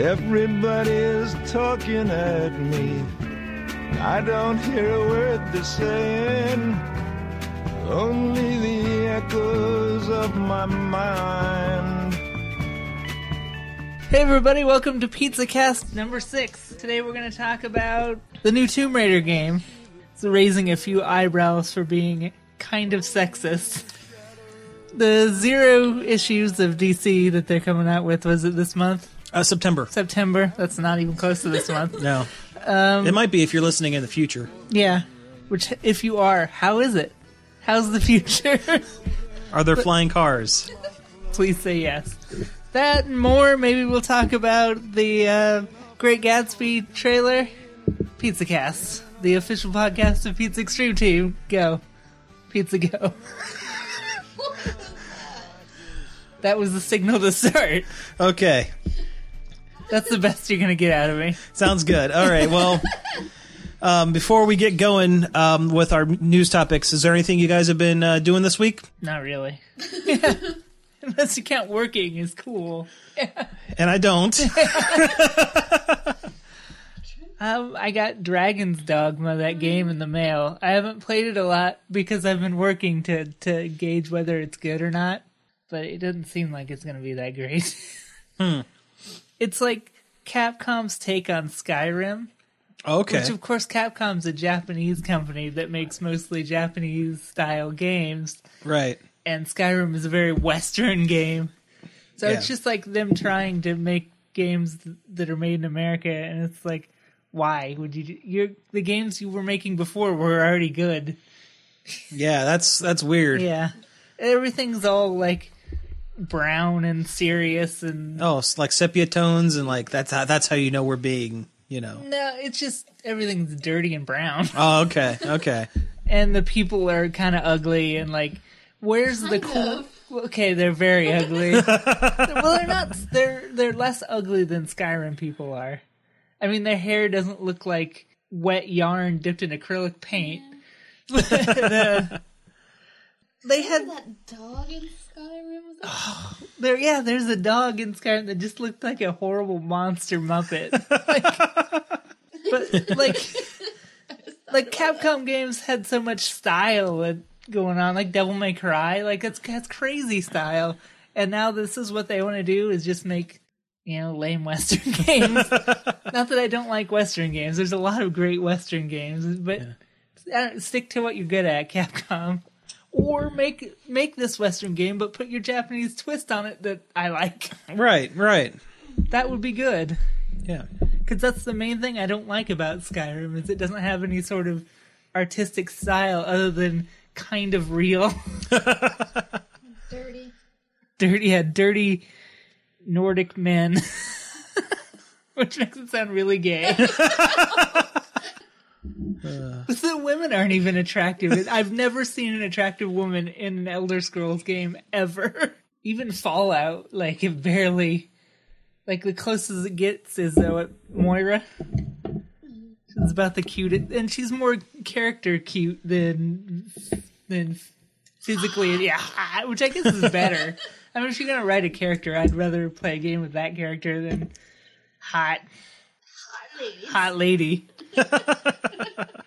Everybody's talking at me. I don't hear a word they're saying. Only the echoes of my mind. Hey everybody, welcome to Pizza Cast number six. Today we're going to talk about the new Tomb Raider game. It's raising a few eyebrows for being kind of sexist. The zero issues of DC that they're coming out with was it this month? Uh, September. September. That's not even close to this month. No. Um, it might be if you're listening in the future. Yeah. Which, if you are, how is it? How's the future? Are there flying cars? Please say yes. That and more. Maybe we'll talk about the uh, Great Gatsby trailer. Pizza Cast, the official podcast of Pizza Extreme Team. Go. Pizza Go. that was the signal to start. Okay. That's the best you're going to get out of me. Sounds good. All right. Well, um, before we get going um, with our news topics, is there anything you guys have been uh, doing this week? Not really. Unless you count working is cool. And I don't. Um, I got Dragon's Dogma, that game in the mail. I haven't played it a lot because I've been working to, to gauge whether it's good or not, but it doesn't seem like it's going to be that great. Hmm. It's like Capcom's take on Skyrim, Okay. which of course Capcom's a Japanese company that makes mostly Japanese style games, Right. and Skyrim is a very Western game. So it's just like them trying to make games that are made in America, and it's like, why would you? Do, you're, the games you were making before were already good. Yeah, that's that's weird. Yeah, everything's all like brown and serious, and Oh, it's like sepia tones and like that's how that's how you know we're being, you know. no, it's just everything's dirty and brown, Oh, okay. Okay. and the people are kind of ugly, and like, where's the cool? of. Okay, they're very ugly. well, they're not. They're they're less ugly than Skyrim people are. I mean, their hair doesn't look like wet yarn dipped in acrylic paint. The- they had that dog in Skyrim was that? there. Yeah, there's a dog in Skyrim that just looked like a horrible monster muppet. Like, but like, like Capcom games had so much style going on, like Devil May Cry. Like it's that's crazy style. And now this is what they want to do is just make you know lame Western games. Not that I don't like Western games. There's a lot of great Western games, but uh, stick to what you're good at, Capcom. Or make make this Western game, but put your Japanese twist on it that I like. Right, right. That would be good. Yeah. Because that's the main thing I don't like about Skyrim is it doesn't have any sort of artistic style other than kind of real, Dirty. dirty, yeah, dirty Nordic men, which makes it sound really gay. the women aren't even attractive. I've never seen an attractive woman in an Elder Scrolls game ever. Even Fallout, like it barely, like the closest it gets is uh, Moira. She's about the cutest, and she's more character cute than than physically. Yeah, which I guess is better. I mean, if you're gonna write a character, I'd rather play a game with that character than hot hot lady. but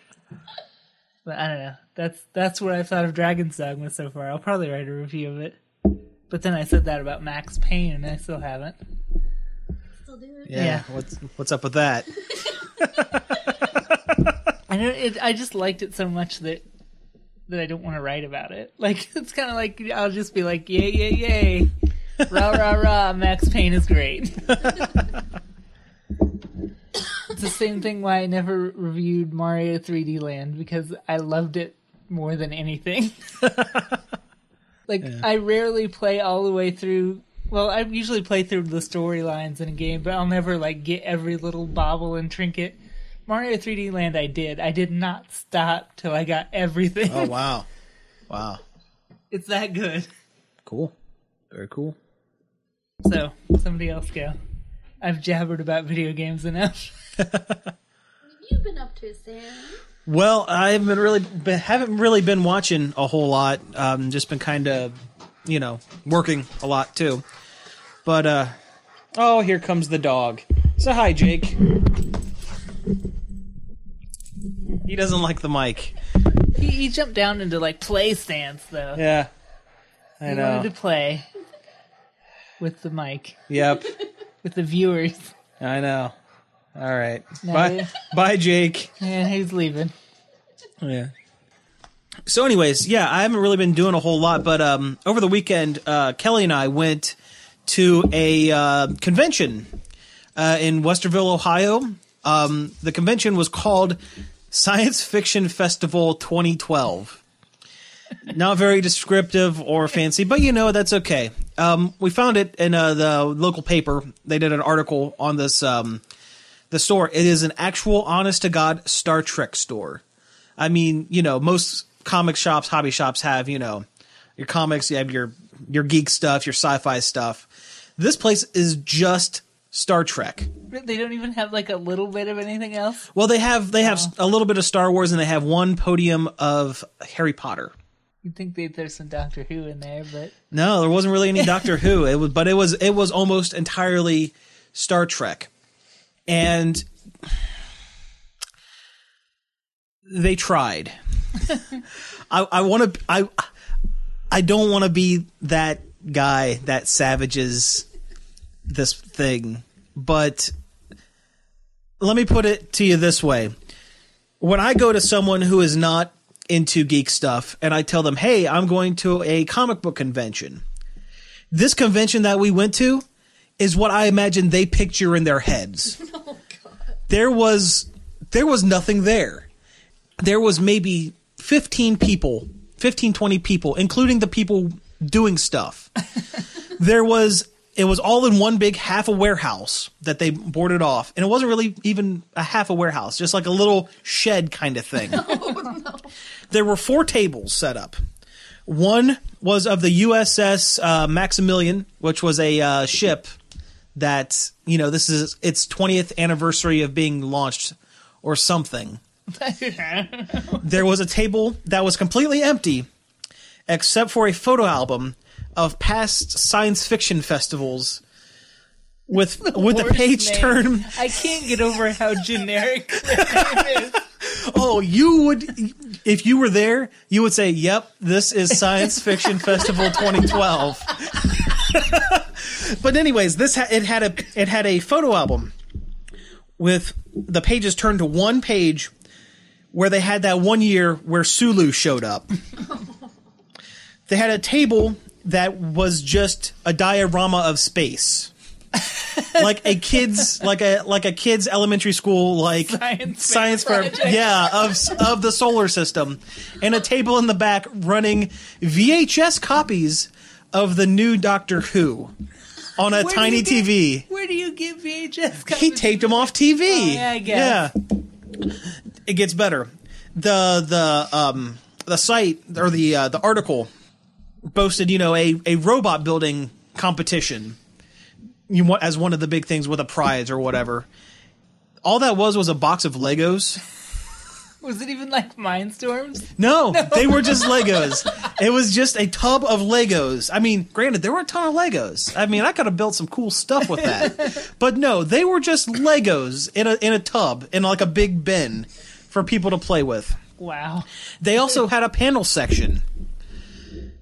I don't know. That's that's what I've thought of Dragon's Dogma so far. I'll probably write a review of it. But then I said that about Max Payne, and I still haven't. Still do it. Yeah. Yeah. What's what's up with that? I know it. I just liked it so much that that I don't want to write about it. Like it's kind of like I'll just be like, yay, yay, yay, rah, rah, rah. Max Payne is great. It's the same thing why I never reviewed Mario 3D Land because I loved it more than anything. like I rarely play all the way through. Well, I usually play through the storylines in a game, but I'll never like get every little bauble and trinket. Mario 3D Land, I did. I did not stop till I got everything. Oh wow. Wow. it's that good. Cool. Very cool. So somebody else go. I've jabbered about video games enough. What have you been up to, Sam? Well, I haven't been really been, haven't really been watching a whole lot. Um, just been kind of, you know, working a lot too. But uh, oh, here comes the dog. So hi, Jake. He doesn't like the mic. He, he jumped down into like play stance though. Yeah, I he know. wanted to play with the mic Yep, with the viewers. I know. All right. No, Bye, bye, Jake. Yeah, he's leaving. Yeah. So, anyways, yeah, I haven't really been doing a whole lot, but um, over the weekend, uh, Kelly and I went to a uh, convention uh, in Westerville, Ohio. Um, the convention was called Science Fiction Festival 2012. Not very descriptive or fancy, but you know that's okay. Um, we found it in uh, the local paper. They did an article on this um, the store. It is an actual, honest to god Star Trek store. I mean, you know, most comic shops, hobby shops have, you know, your comics, you have your your geek stuff, your sci-fi stuff. This place is just Star Trek. They don't even have like a little bit of anything else. Well, they have they have a little bit of Star Wars and they have one podium of Harry Potter. You'd think they'd throw some Doctor Who in there, but No, there wasn't really any Doctor Who. It was, but it was it was almost entirely Star Trek, and they tried. I, I want to. I I don't want to be that guy that savages this thing, but let me put it to you this way: when I go to someone who is not into geek stuff and I tell them, "Hey, I'm going to a comic book convention." This convention that we went to is what I imagine they picture in their heads. Oh, there was there was nothing there. There was maybe 15 people, 15 20 people, including the people doing stuff. there was it was all in one big half a warehouse that they boarded off and it wasn't really even a half a warehouse just like a little shed kind of thing oh, there were four tables set up one was of the uss uh, maximilian which was a uh, ship that you know this is its 20th anniversary of being launched or something there was a table that was completely empty except for a photo album of past science fiction festivals with with the page name. turn I can't get over how generic their name is. Oh you would if you were there you would say yep this is science fiction festival 2012 but anyways this ha- it had a it had a photo album with the pages turned to one page where they had that one year where Sulu showed up. they had a table that was just a diorama of space. like a kids like a like a kids elementary school like Science science fair yeah of of the solar system and a table in the back running VHS copies of the new Doctor Who on a Where tiny get- TV Where do you get VHS? he taped them off TV. Oh, yeah, I guess. Yeah. It gets better. The the um the site or the uh, the article boasted, you know, a a robot building competition. You want as one of the big things with a prize or whatever. All that was was a box of Legos. Was it even like Mindstorms? No, they were just Legos. It was just a tub of Legos. I mean, granted, there were a ton of Legos. I mean, I could have built some cool stuff with that. But no, they were just Legos in a in a tub in like a big bin for people to play with. Wow. They also had a panel section.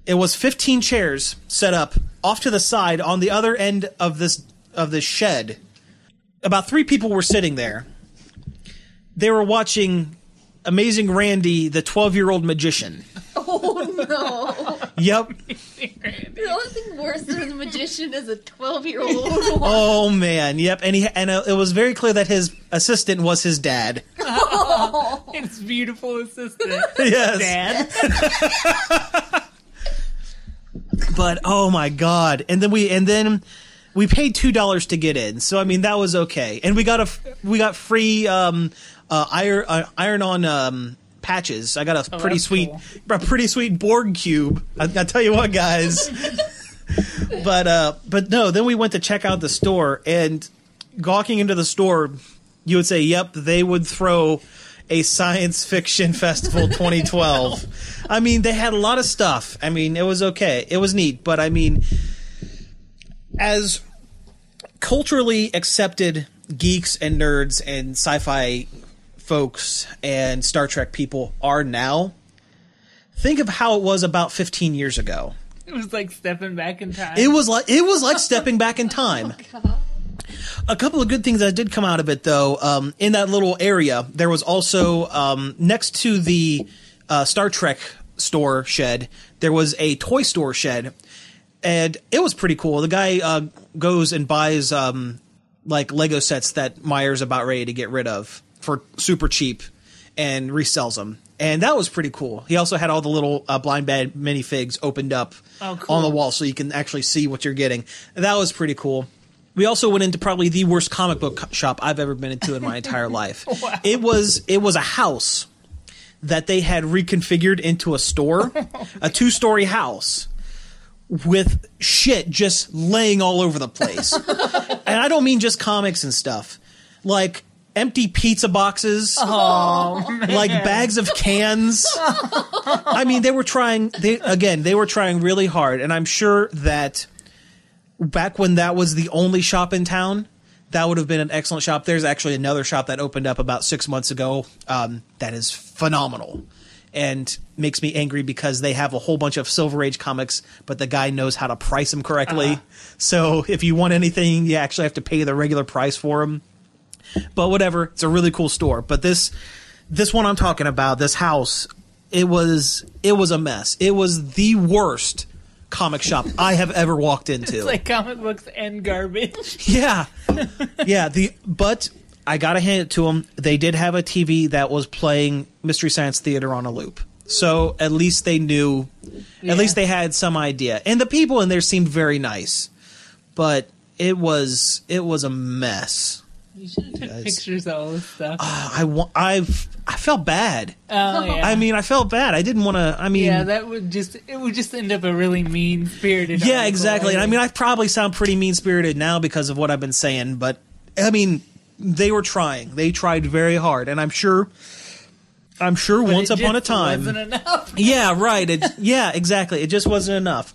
It was 15 chairs set up off to the side on the other end of this of this shed. About 3 people were sitting there. They were watching Amazing Randy, the 12-year-old magician. Oh no! Yep. the only thing worse than a magician is a twelve-year-old. Oh man, yep. And he and uh, it was very clear that his assistant was his dad. It's beautiful assistant. yes. Dad. But oh my god. And then we and then we paid two dollars to get in. So I mean that was okay. And we got a we got free um uh iron uh, iron on um patches. I got a pretty Oh, that's sweet cool. a pretty sweet Borg cube. I, I tell you what, guys. but uh but no, then we went to check out the store and walking into the store, you would say, "Yep, they would throw a science fiction festival 2012." I mean, they had a lot of stuff. I mean, it was okay. It was neat, but I mean, as culturally accepted geeks and nerds and sci-fi folks and Star Trek people are now, think of how it was about 15 years ago. It was like stepping back in time. It was like it was like stepping back in oh, time. A couple of good things that did come out of it, though. Um, in that little area, there was also um, next to the uh, Star Trek store shed, there was a toy store shed, and it was pretty cool. The guy uh, goes and buys um, like Lego sets that Meijer's about ready to get rid of for super cheap, and resells them. And that was pretty cool. He also had all the little uh, blind bag minifigs opened up Oh, cool. on the wall so you can actually see what you're getting. That was pretty cool. We also went into probably the worst comic book shop I've ever been into in my entire life. Wow. It was it was a house that they had reconfigured into a store, a two-story house with shit just laying all over the place. and I don't mean just comics and stuff. Like empty pizza boxes, oh, man. like bags of cans. I mean, they were trying. They again, they were trying really hard, and I'm sure that back when that was the only shop in town, that would have been an excellent shop. There's actually another shop that opened up about six months ago. Um, that is phenomenal. And makes me angry because they have a whole bunch of Silver Age comics, but the guy knows how to price them correctly. So if you want anything, you actually have to pay the regular price for them but whatever. It's a really cool store. But this this one I'm talking about, this house, it was it was a mess. It was the worst comic shop I have ever walked into. it's like comic books and garbage. yeah, yeah. The but I gotta hand it to them. They did have a TV that was playing Mystery Science Theater on a loop. So at least they knew. Yeah. At least they had some idea, and the people in there seemed very nice. But it was it was a mess. You should have took Guys. pictures of all this stuff. Ah, I wa- I've I felt bad. Oh, oh yeah. I mean, I felt bad. I didn't want to. I mean, yeah, yeah, that would just it would just end up a really mean spirited. article, exactly. And I mean, I probably sound pretty mean spirited now because of what I've been saying, but I mean, they were trying. They tried very hard, and I'm sure. I'm sure But once it upon a time. wasn't enough. Yeah, right. It, yeah, exactly. It just wasn't enough.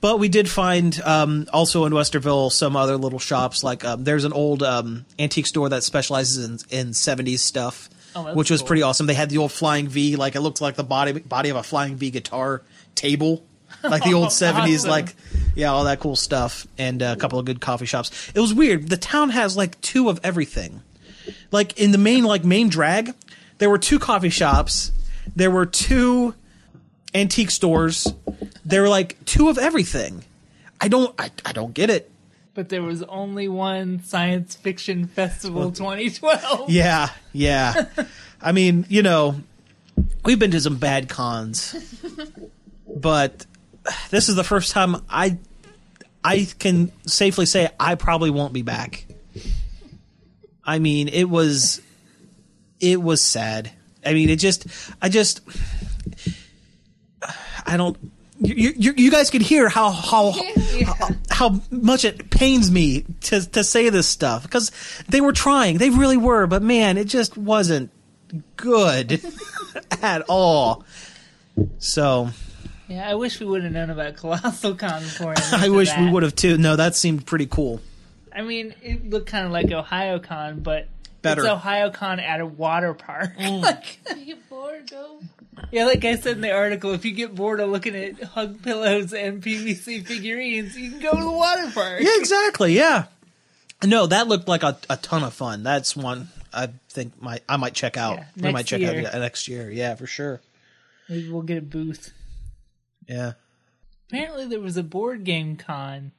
But we did find um, also in Westerville some other little shops. Like um, there's an old um, antique store that specializes in, in 70s stuff, Oh, which was cool. pretty awesome. They had the old flying V, like it looked like the body body of a flying V guitar table, like the old 70s, Awesome. like yeah, all that cool stuff, and uh, a couple of good coffee shops. It was weird. The town has like two of everything. Like in the main like main drag, there were two coffee shops. There were two antique stores. There were like two of everything. I don't I, I don't get it. But there was only one science fiction festival 2012. Yeah, yeah. I mean, you know, we've been to some bad cons. But this is the first time I I can safely say I probably won't be back. I mean, it was it was sad. I mean, it just I just I don't you, you, you guys could hear how how, how how much it pains me to to say this stuff because they were trying, they really were, but man, it just wasn't good at all. So Yeah, I wish we would have known about Colossal Con before. I wish we would have too. No, that seemed pretty cool. I mean, it looked kind of like Ohio Con, but Better. it's Ohio Con at a water park. Mm. like, You get bored, go. yeah, like I said in the article, if you get bored of looking at hug pillows and PVC figurines, you can go to the water park. Yeah, exactly. Yeah. No, that looked like a, a ton of fun. That's one I think my I might check out. Yeah, I might check year. out uh, next year. Yeah, for sure. Maybe we'll get a booth. Yeah. Apparently, there was a board game con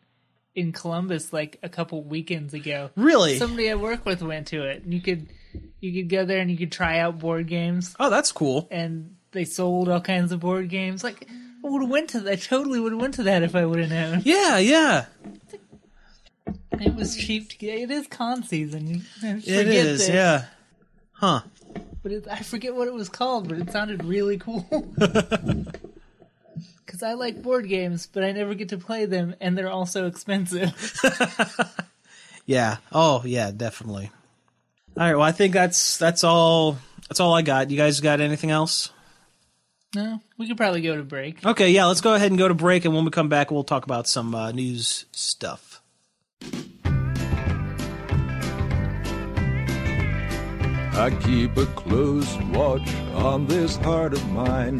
in Columbus like a couple weekends ago. Really? Somebody I work with went to it, and you could you could go there and you could try out board games, oh, that's cool. and they sold all kinds of board games. Like, I would have went to that. I totally would have went to that if I would have known. Yeah, yeah. It was cheap to get. It is con season. It is, It forget is. that. Yeah. Huh. But it, I forget what it was called, but it sounded really cool. Because I like board games, but I never get to play them, and they're also expensive. Yeah. Oh, yeah, definitely. All right. Well, I think that's that's all. That's all I got. You guys got anything else? no, we could probably go to break. Okay. Yeah. Let's go ahead and go to break, and when we come back, we'll talk about some uh, news stuff. I keep a close watch on this heart of mine.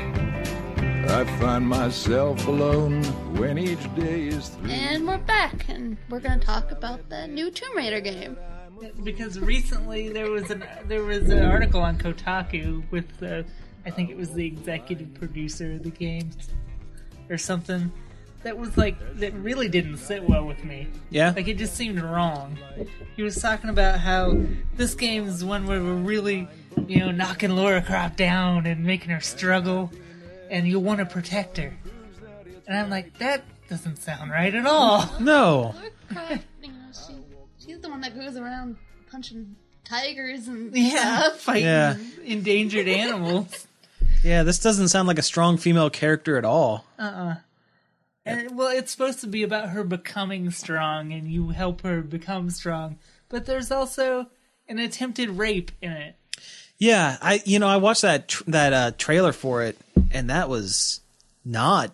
I find myself alone when each day is through. And we're back, and we're gonna talk about the new Tomb Raider game. because recently there was an there was an article on Kotaku with the I think it was the executive producer of the game or something that was like that really didn't sit well with me. Yeah. Like it just seemed wrong. He was talking about how this game is one where we're really, you know, knocking Lara Croft down and making her struggle, and you want to protect her. And I'm like, that doesn't sound right at all. No. Laura you know, she, she's the one that goes around punching tigers and Yeah, stuff. fighting Yeah. endangered animals. Yeah, this doesn't sound like a strong female character at all. Uh uh. And well, it's supposed to be about her becoming strong, and you help her become strong. But there's also an attempted rape in it. Yeah, I you know I watched that tr- that uh, trailer for it, and that was not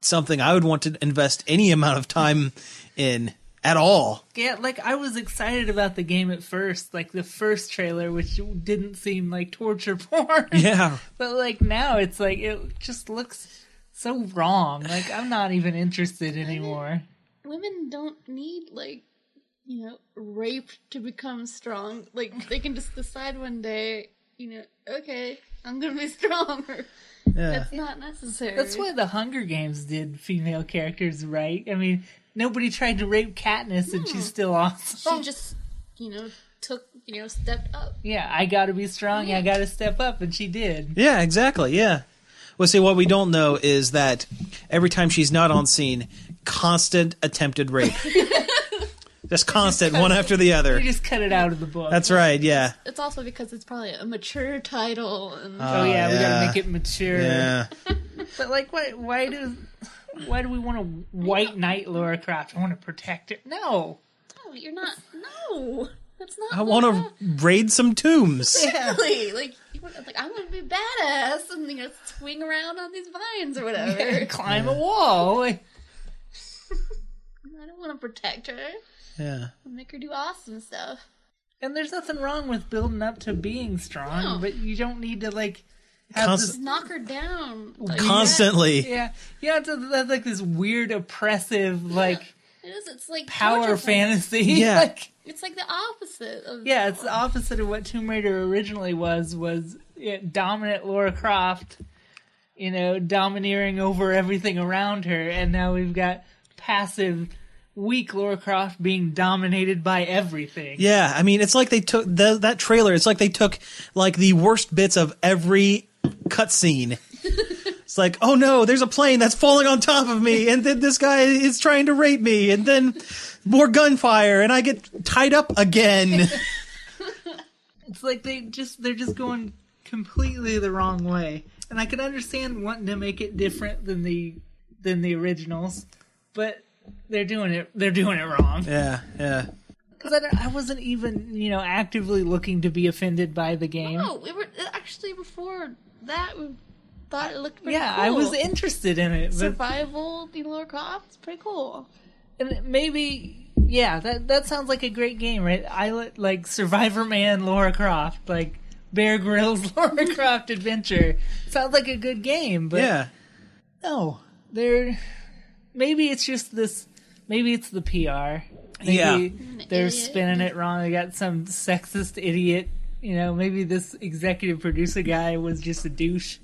something I would want to invest any amount of time in at all. Yeah, like I was excited about the game at first, like the first trailer, which didn't seem like torture porn. Yeah, But like now, it's like it just looks so wrong. Like I'm not even interested anymore. Women don't need like you know rape to become strong. Like they can just decide one day, you know, okay, I'm gonna be stronger. Yeah. It's not necessary. That's why the Hunger Games did female characters right. I mean, nobody tried to rape Katniss, and she's still awesome. she just you know took you know stepped up. yeah, I got to be strong. Yeah. I got to step up, and she did. Yeah, exactly. Yeah. Well, see, what we don't know is that every time she's not on scene, constant attempted rape. Just constant, one after the other. We just cut it out of the book. That's right. Yeah. It's also because it's probably a mature title and ah, oh yeah, we gotta make it mature. Yeah. But like, why? Why do? Why do we want to white knight Lara Croft? I want to protect it. No. no, you're not. No, that's not. I want to raid some tombs. Really, like, you want, like I'm gonna be badass and you know swing around on these vines or whatever. Climb a wall. I don't want to protect her. Yeah. I'll make her do awesome stuff. and there's nothing wrong with building up to being strong, No. but you don't need to like have Const- this Just knock her down. Like, Constantly. Yeah, you have to have like this weird oppressive like It is. It's like power torture fantasy. Yeah. like, It's like the opposite of. yeah, it's the opposite of what Tomb Raider originally was. Was yeah, dominant Lara Croft, you know, domineering over everything around her, and now we've got passive, weak Lara Croft being dominated by everything. Yeah, I mean, it's like they took the, that trailer. It's like they took like the worst bits of every cutscene. it's like, oh no, there's a plane that's falling on top of me, and then this guy is trying to rape me, and then more gunfire, and I get tied up again. It's like they just they're just going completely the wrong way. And I can understand wanting to make it different than the than the originals, but they're doing it they're doing it wrong. yeah, yeah. Because I, I wasn't even you know actively looking to be offended by the game. Oh, we were actually before that. We thought it looked pretty yeah, cool. I was interested in it, but survival. The Lara Croft. It's pretty cool. and maybe yeah, that that sounds like a great game, right? I li- like Survivor Man, Lara Croft, like Bear Grylls, Lara Croft Adventure. Sounds like a good game, but Yeah. No, they're maybe it's just this. Maybe it's the PR. Maybe Yeah. they're Idiot. spinning it wrong. They got some sexist idiot. You know, maybe this executive producer guy was just a douche.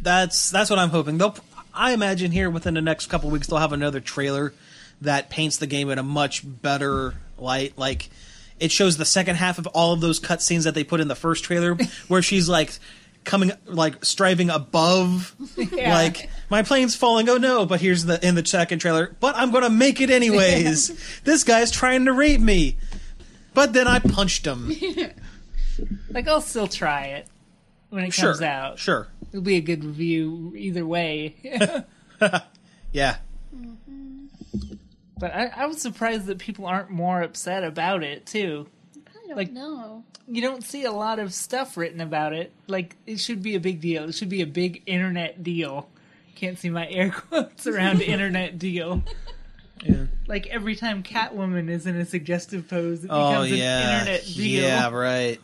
That's that's what I'm hoping. They'll I imagine here within the next couple weeks they'll have another trailer that paints the game in a much better light. Like it shows the second half of all of those cutscenes that they put in the first trailer, where she's like coming like striving above Yeah. like my plane's falling oh no but here's the in the second trailer but i'm gonna make it anyways this guy's trying to rape me but then i punched him Like I'll still try it when it sure comes out. sure It'll be a good review either way. Yeah. Mm-hmm. But I, I was surprised that people aren't more upset about it too. I don't Like- know. You don't see a lot of stuff written about it. Like it should be a big deal. It should be a big internet deal. Can't see my air quotes around internet deal. Yeah. Like every time Catwoman is in a suggestive pose, it Oh becomes an internet deal. Yeah, right.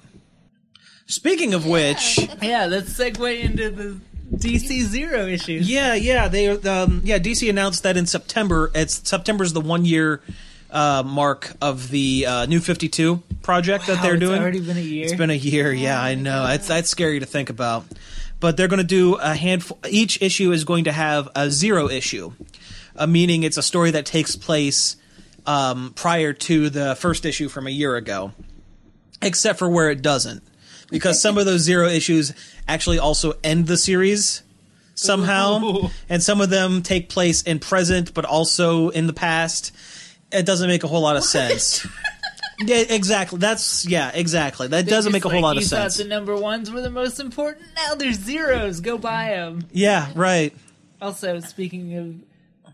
Speaking of which, Yeah, let's segue into the DC Zero issues. yeah, yeah, they um yeah, DC announced that in September. It's September's the 1 year uh, mark of the uh, New 52 project that they're it's doing. already been a year. It's been a year. Yeah, I know. It's that's scary to think about. But they're going to do a handful. Each issue is going to have a zero issue, uh, meaning it's a story that takes place um, prior to the first issue from a year ago, except for where it doesn't, because some of those zero issues actually also end the series somehow, Ooh. and some of them take place in present but also in the past. It doesn't make a whole lot of sense. Yeah, exactly. That's yeah, exactly. That They're doesn't make a whole like, lot of you sense. thought the number ones were the most important. Now there's zeros. Go buy them. Yeah, right. Also, speaking of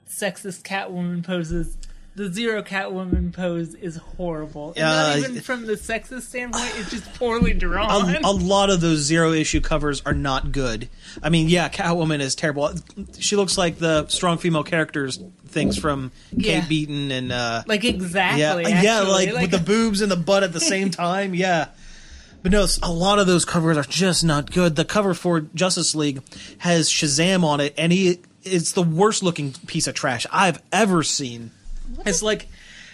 sexist Catwoman poses, the zero Catwoman pose is horrible. And Uh, not even from the sexist standpoint, it's just poorly drawn. A, a lot of those zero issue covers are not good. I mean, yeah, Catwoman is terrible. She looks like the strong female characters things from Yeah. Kate Beaton and uh, like exactly. yeah, actually. yeah, like, with the boobs and the butt at the same time. Yeah. But no, a lot of those covers are just not good. The cover for Justice League has Shazam on it, and he it's the worst looking piece of trash I've ever seen. It's like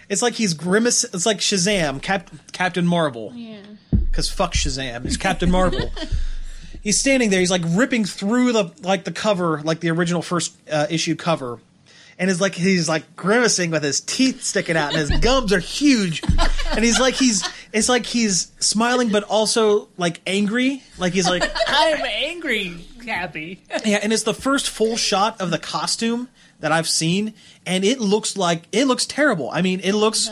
it's like he's grimace. It's like Shazam, Cap, Captain Marvel Yeah. because fuck Shazam. It's Captain Marvel. he's standing there. He's like ripping through the like the cover, like the original first uh, issue cover, and is like he's like grimacing with his teeth sticking out, and his gums are huge, and he's like he's it's like he's smiling but also like angry, like he's like I'm angry, Cappy. yeah, and it's the first full shot of the costume that I've seen, and it looks like it looks terrible. I mean, it looks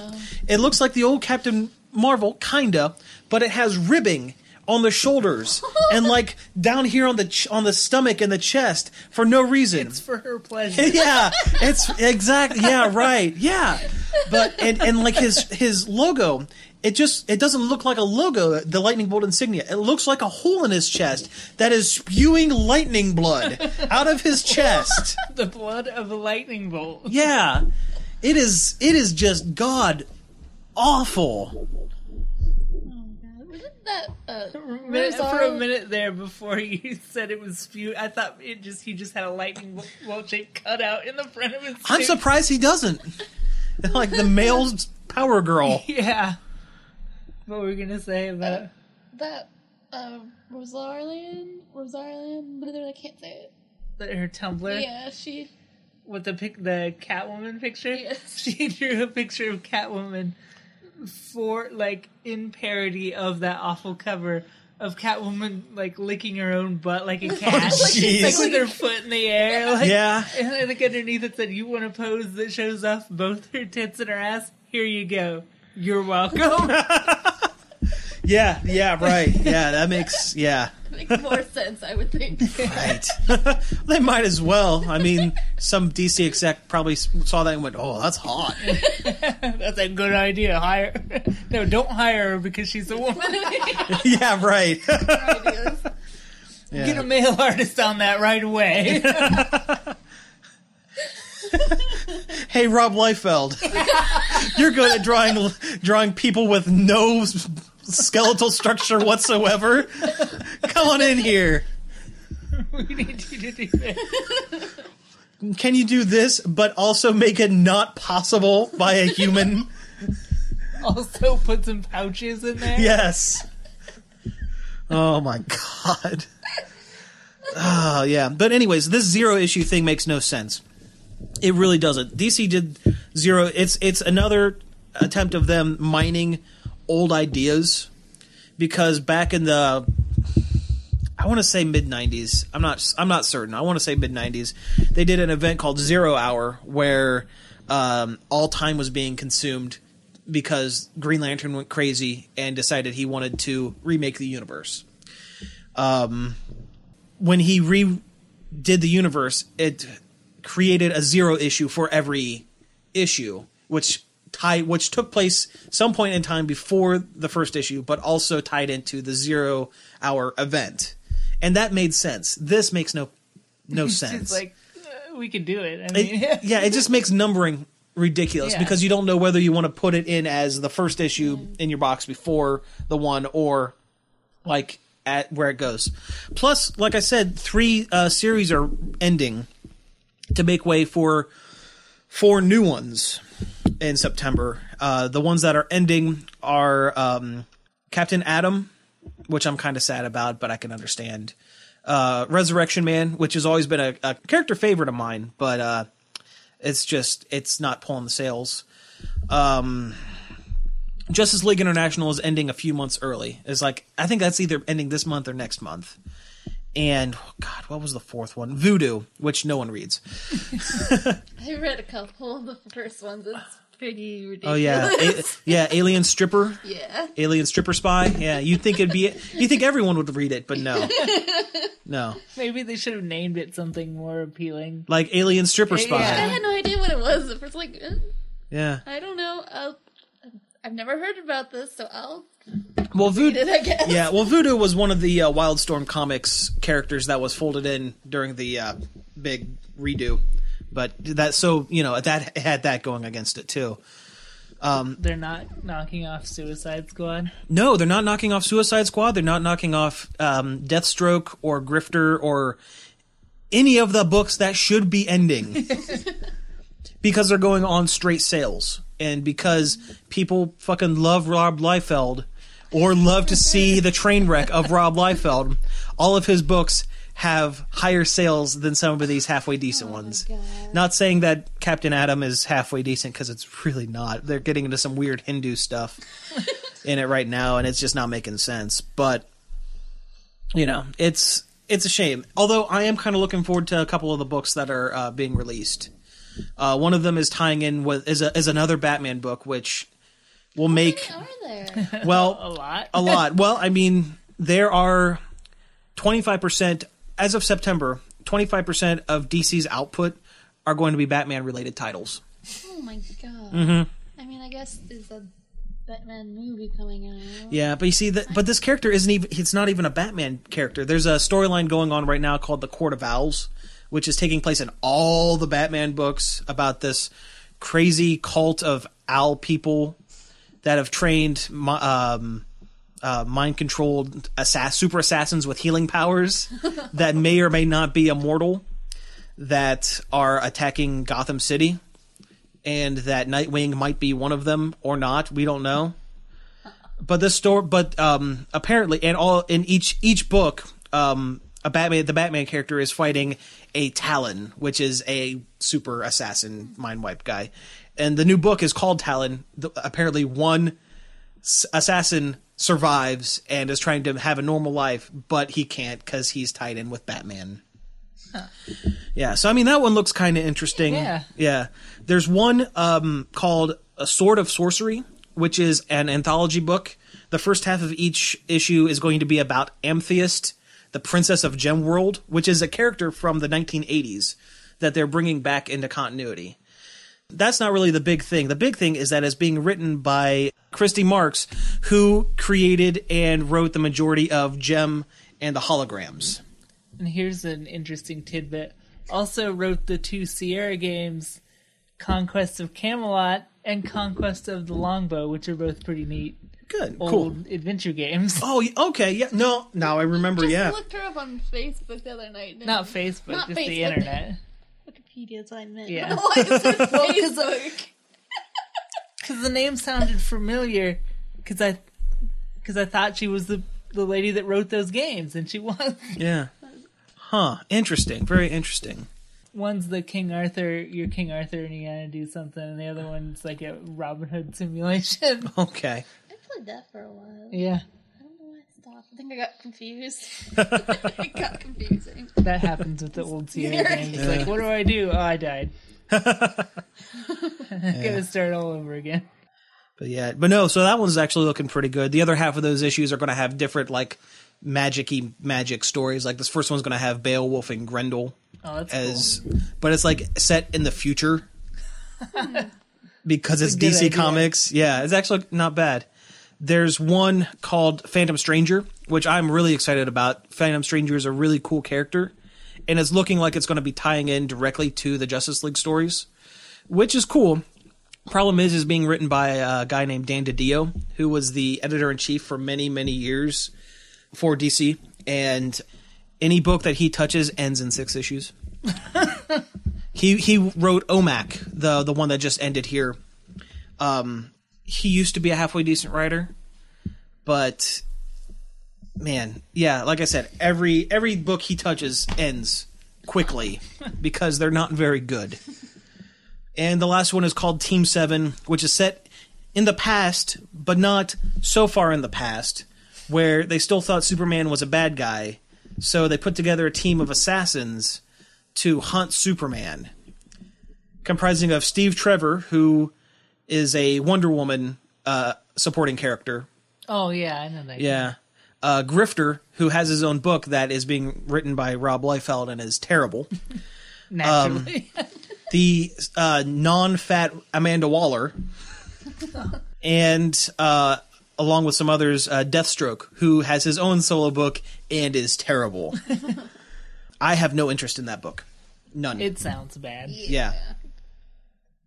it looks like the old Captain Marvel, kinda, but it has ribbing on the shoulders and like down here on the ch- on the stomach and the chest for no reason. It's for her pleasure. yeah, it's exactly yeah, right, yeah. But and and like his his logo, it just it doesn't look like a logo. The lightning bolt insignia. It looks like a hole in his chest that is spewing lightning blood out of his chest. the blood of a lightning bolt. Yeah, it is. It is just god awful. Oh god! Wasn't that uh, for a minute there before you said it was spew, I thought it just he just had a lightning bolt- bolt shaped cutout in the front of his. I'm suit. surprised he doesn't. like the male power girl. Yeah. What were we gonna say about? that uh, Rosalind? Rosalind? But I can't say it. the- her Tumblr Yeah, she. with the pic, the Catwoman picture. Yes. She drew a picture of Catwoman for like in parody of that awful cover of Catwoman like licking her own butt like a cat, Like like with her foot in the air. Like, Yeah. And I think underneath it said, "You want a pose that shows off both her tits and her ass? Here you go. You're welcome." Yeah, yeah, right. Yeah, that makes yeah. Makes more sense, I would think. Right. they might as well. I mean, some DC exec probably saw that and went, "Oh, that's hot." That's a good idea. Hire no, don't hire her because she's a woman. yeah, right. Yeah. Get a male artist on that right away. Hey, Rob Liefeld, you're good at drawing drawing people with no s- skeletal structure whatsoever. Come on in here. we need you to do that. Can you do this, but also make it not possible by a human? Also, put some pouches in there. Yes. Oh my god. Oh yeah. But anyways, this zero issue thing makes no sense. It really doesn't. DC did zero. It's it's another attempt of them mining old ideas because back in the I want to say mid 90s. I'm not I'm not certain. I want to say mid 90s. They did an event called Zero Hour where um, all time was being consumed because Green Lantern went crazy and decided he wanted to remake the universe. Um, when he redid the universe, it created a zero issue for every issue, which tie which took place some point in time before the first issue, but also tied into the zero hour event, and that made sense. This makes no no sense. It's like uh, we could do it. I mean, It- yeah, it just makes numbering ridiculous Yeah. because you don't know whether you want to put it in as the first issue in your box before the one or like at where it goes. Plus, like I said, three uh, series are ending to make way for four new ones in September. Uh, the ones that are ending are um, Captain Atom, which I'm kind of sad about, but I can understand. Uh, Resurrection Man, which has always been a, a character favorite of mine, but uh, it's just it's not pulling the sales. Um, Justice League International is ending a few months early. It's like I think that's either ending this month or next month. And oh God, what was the fourth one? Voodoo, which no one reads. I read a couple of the first ones. It's pretty ridiculous. Oh yeah, A- yeah, Alien Stripper, yeah. Alien Stripper Spy. Yeah, you think it'd be you think everyone would read it, but no, no. maybe they should have named it something more appealing. Like Alien Stripper Yeah. Spy. I Yeah. had no idea what it was. It was like, uh, Yeah. I don't know. I'll, I've never heard about this, so I'll Well, read Voodoo. it. I guess. Yeah, well, Voodoo was one of the uh, Wildstorm comics characters that was folded in during the uh, big redo, but that so you know that had that going against it too. They're not knocking off Suicide Squad. No, they're not knocking off Suicide Squad. They're not knocking off um, Deathstroke or Grifter or any of the books that should be ending because they're going on straight sales and because people fucking love Rob Liefeld or love to see the train wreck of Rob Liefeld. All of his books have higher sales than some of these halfway decent ones. Not saying that Captain Atom is halfway decent because it's really not. They're getting into some weird Hindu stuff in it right now, and it's just not making sense. But you know, it's it's a shame. Although I am kind of looking forward to a couple of the books that are uh, being released. Uh, one of them is tying in with is a, is another Batman book, which will make How many are there? A well lot. a lot. Well, I mean, there are twenty five percent as of September. Twenty five percent of DC's output are going to be Batman related titles. oh my god. Mm-hmm. I mean, I guess there's a Batman movie coming out. Yeah, but you see that but this character isn't even it's not even a Batman character. There's a storyline going on right now called The Court of Owls, which is taking place in all the Batman books about this crazy cult of owl people that have trained um, uh, mind controlled assass- super assassins with healing powers that may or may not be immortal that are attacking Gotham City. And that Nightwing might be one of them or not. We don't know but this story but um apparently and all in each each book um a batman the batman character is fighting a talon which is a super assassin mind wipe guy and the new book is called talon the, apparently one assassin survives and is trying to have a normal life but he can't because he's tied in with batman. Yeah so i mean that one looks kind of interesting. Yeah. yeah. There's one um called a sword of sorcery which is an anthology book. The first half of each issue is going to be about amethyst the princess of gemworld which is a character from the 1980s that they're bringing back into continuity that's not really the big thing. The big thing is that it's being written by Christy Marx, who created and wrote the majority of Jem and the holograms. And here's an interesting tidbit. Also wrote the two Sierra games, Conquest of Camelot and Conquest of the Longbow, which are both pretty neat Good, old cool. adventure games. Oh, okay, yeah. No, now I remember. Just yeah, looked her up on Facebook the other night. didn't Facebook, Not just the internet. Wikipedia's what I meant. Yeah. Why is it 'cause Facebook? Because the name sounded familiar. Because I, because I thought she was the the lady that wrote those games, and she was. yeah. Huh. Interesting. Very interesting. One's the King Arthur, you're King Arthur, and you gotta do something, and the other one's like a Robin Hood simulation. Okay. I played that for a while. yeah, I don't know why I think I got confused. it got confusing. that happens with the old Sierra games. It's like, what do I do? Oh, I died. Gotta start all over again. But yeah, but no. So that one's actually looking pretty good. The other half of those issues are going to have different like magic-y magic stories. Like this first one's going to have Beowulf and Grendel Oh, that's as, but it's like set in the future because it's DC idea. Comics. Yeah, it's actually not bad. There's one called Phantom Stranger, which I'm really excited about. Phantom Stranger is a really cool character, and it's looking like it's going to be tying in directly to the Justice League stories, which is cool. Problem is, is being written by a guy named Dan DiDio, who was the editor in chief for many, many years for DC, and any book that he touches ends in six issues. he he wrote OMAC, the the one that just ended here. Um, he used to be a halfway decent writer, but man, yeah, like I said, every every book he touches ends quickly because they're not very good. And the last one is called Team Seven, which is set in the past, but not so far in the past, where they still thought Superman was a bad guy. So they put together a team of assassins to hunt Superman, comprising of Steve Trevor, who is a Wonder Woman uh, supporting character. Oh yeah, I know that. Yeah. Uh, Grifter, who has his own book that is being written by Rob Liefeld and is terrible. naturally. the uh, non-fat Amanda Waller, and uh, along with some others, uh, Deathstroke, who has his own solo book and is terrible. I have no interest in that book, none. it sounds bad. yeah,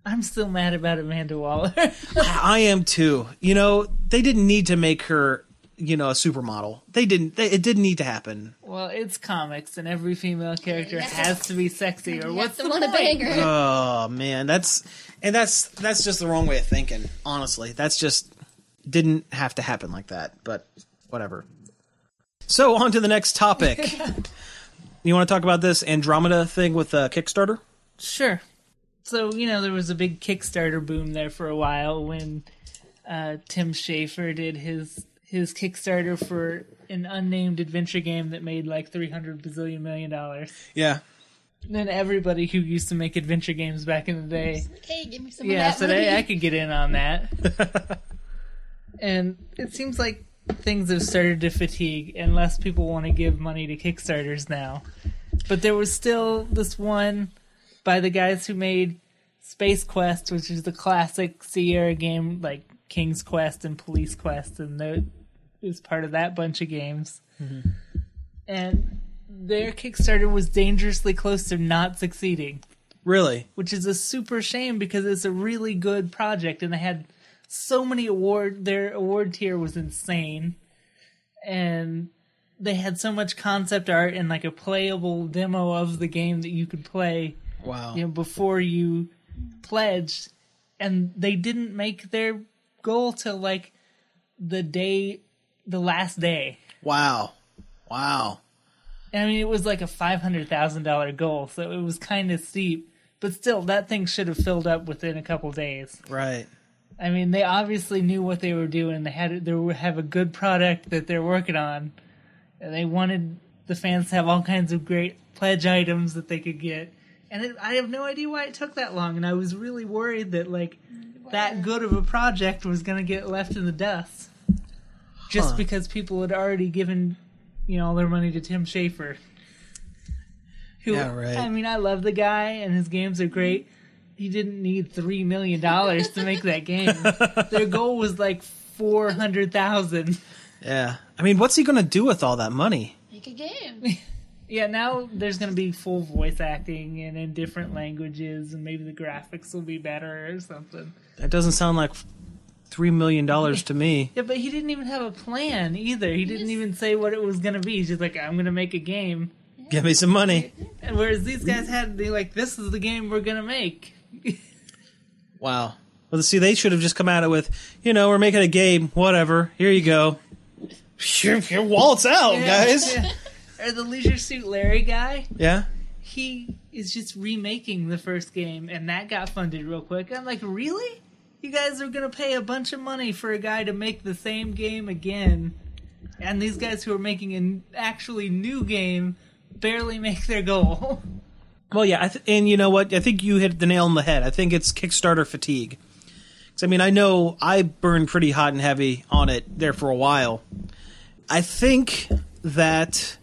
I'm still mad about Amanda Waller. I am too. You know, they didn't need to make her, you know, a supermodel. They didn't. They, it didn't need to happen. well, it's comics, and every female character has to be sexy, or You what's have the to want a banger. Oh man, that's and that's that's just the wrong way of thinking. Honestly, that's just didn't have to happen like that. But whatever. So on to the next topic. you want to talk about this Andromeda thing with uh, Kickstarter? Sure. So, you know, there was a big Kickstarter boom there for a while when uh, Tim Schafer did his his Kickstarter for an unnamed adventure game that made like 300 bazillion million dollars. Yeah. And then everybody who used to make adventure games back in the day, Hey, give me some yeah, of that so money. they, I could get in on that. and it seems like things have started to fatigue and less people want to give money to Kickstarters now. But there was still this one by the guys who made Space Quest, which is the classic Sierra game like King's Quest and Police Quest, and it was part of that bunch of games. Mm-hmm. And their Kickstarter was dangerously close to not succeeding Really? which is a super shame because it's a really good project and they had so many award their award tier was insane and they had so much concept art and like a playable demo of the game that you could play Wow. you know before you pledged and they didn't make their goal till like the day the last day Wow. Wow. And I mean, it was like a five hundred thousand dollar goal, so it was kind of steep. But still, that thing should have filled up within a couple days. Right. I mean, they obviously knew what they were doing. They had they have a good product that they're working on, and they wanted the fans to have all kinds of great pledge items that they could get. And it, I have no idea why it took that long. And I was really worried that like that good of a project was going to get left in the dust, just Huh. because people had already given, you know, all their money to Tim Schafer. Who, Yeah, right. I mean, I love the guy, and his games are great. He didn't need three million dollars to make that game. Their goal was like four hundred thousand. Yeah. I mean, what's he going to do with all that money? Make a game. Yeah, now there's going to be full voice acting and in different languages, and maybe the graphics will be better or something. That doesn't sound like $3 million to me. Yeah, but he didn't even have a plan either. He didn't even say what it was going to be. He's just like, I'm going to make a game. Give me some money. And whereas these guys had, they like, this is the game we're going to make. Wow. Well, see, they should have just come at it with, you know, we're making a game, whatever. Here you go. Your, your wallet's out, guys. Yeah. Or the Leisure Suit Larry guy. Yeah. he is just remaking the first game, and that got funded real quick. I'm like, really? You guys are gonna pay a bunch of money for a guy to make the same game again, and these guys who are making an actually new game barely make their goal. Well, yeah, I th- and you know what? I think you hit the nail on the head. I think it's Kickstarter fatigue. 'Cause, I mean, I know I burned pretty hot and heavy on it there for a while. I think that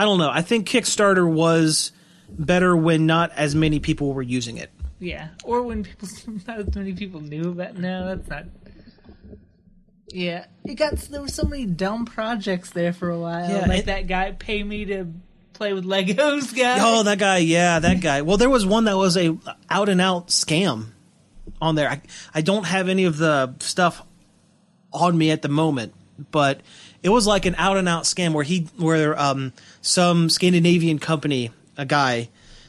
I don't know. I think Kickstarter was better when not as many people were using it. Yeah, or when people not as many people knew about. No, that's not. Yeah, it got there were so many dumb projects there for a while. Yeah, like it- that guy pay me to play with Legos guy. Oh, that guy, yeah, that guy. Well, there was one that was a out and out scam on there. I I don't have any of the stuff on me at the moment, but it was like an out and out scam where he where um some Scandinavian company, a guy,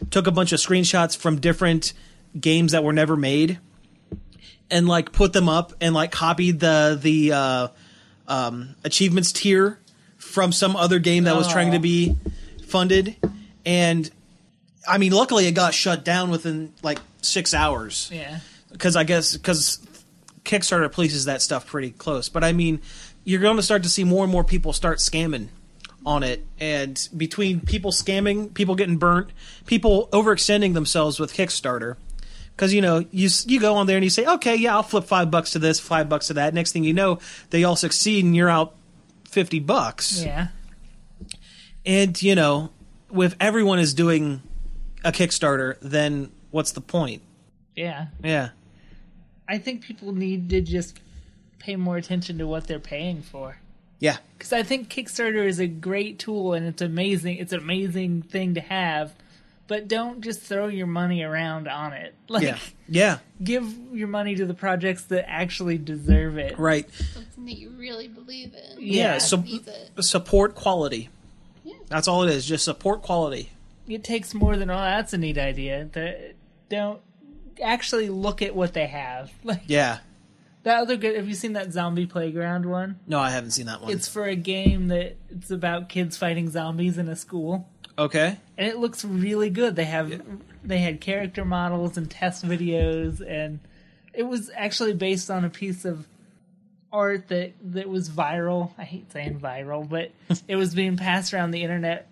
took a bunch of screenshots from different games that were never made and like put them up and like copied the the uh um achievements tier from some other game that was trying to be funded. And I mean luckily it got shut down within like 6 hours. Yeah, because I guess because Kickstarter polices that stuff pretty close. But I mean, you're going to start to see more and more people start scamming on it, and between people scamming, people getting burnt, people overextending themselves with Kickstarter. Because you know you you go on there and you say okay yeah I'll flip five bucks to this five bucks to that next thing you know they all succeed and you're out fifty bucks yeah. and you know if everyone is doing a Kickstarter then what's the point Yeah, yeah I think people need to just pay more attention to what they're paying for. Yeah Because I think Kickstarter is a great tool and it's amazing. It's an amazing thing to have, but don't just throw your money around on it. Like, yeah yeah give your money to the projects that actually deserve it. right Something that you really believe in. Yeah, Yeah, so it. support quality. Yeah. That's all it is. Just support quality. It takes more than oh, that's a neat idea. The- don't actually look at what they have. Like Yeah. That other good. Have you seen that Zombie Playground one? No, I haven't seen that one. It's for a game that it's about kids fighting zombies in a school. okay. and it looks really good. They have they had character models and test videos, and it was actually based on a piece of art that that was viral. I hate saying viral, but it was being passed around the internet.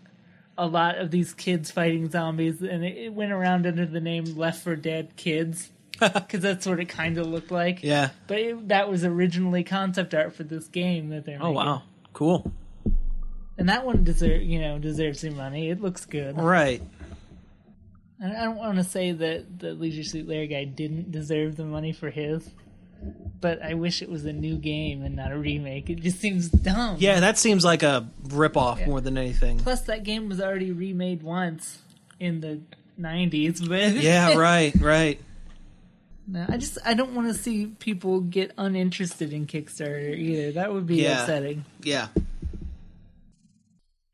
A lot of these kids fighting zombies, and it, it went around under the name Left for Dead Kids because that's what it kind of looked like. Yeah. But it, that was originally concept art for this game that they're Oh making. wow. Cool. And that one deserve you know deserves some money. It looks good. Right. And I don't want to say that the Leisure Suit Larry guy didn't deserve the money for his, but I wish it was a new game and not a remake. It just seems dumb. Yeah, that seems like a rip off more than anything. Plus, that game was already remade once in the '90s, but Yeah, right, right. No, I just I don't want to see people get uninterested in Kickstarter either. That would be Yeah. upsetting. Yeah.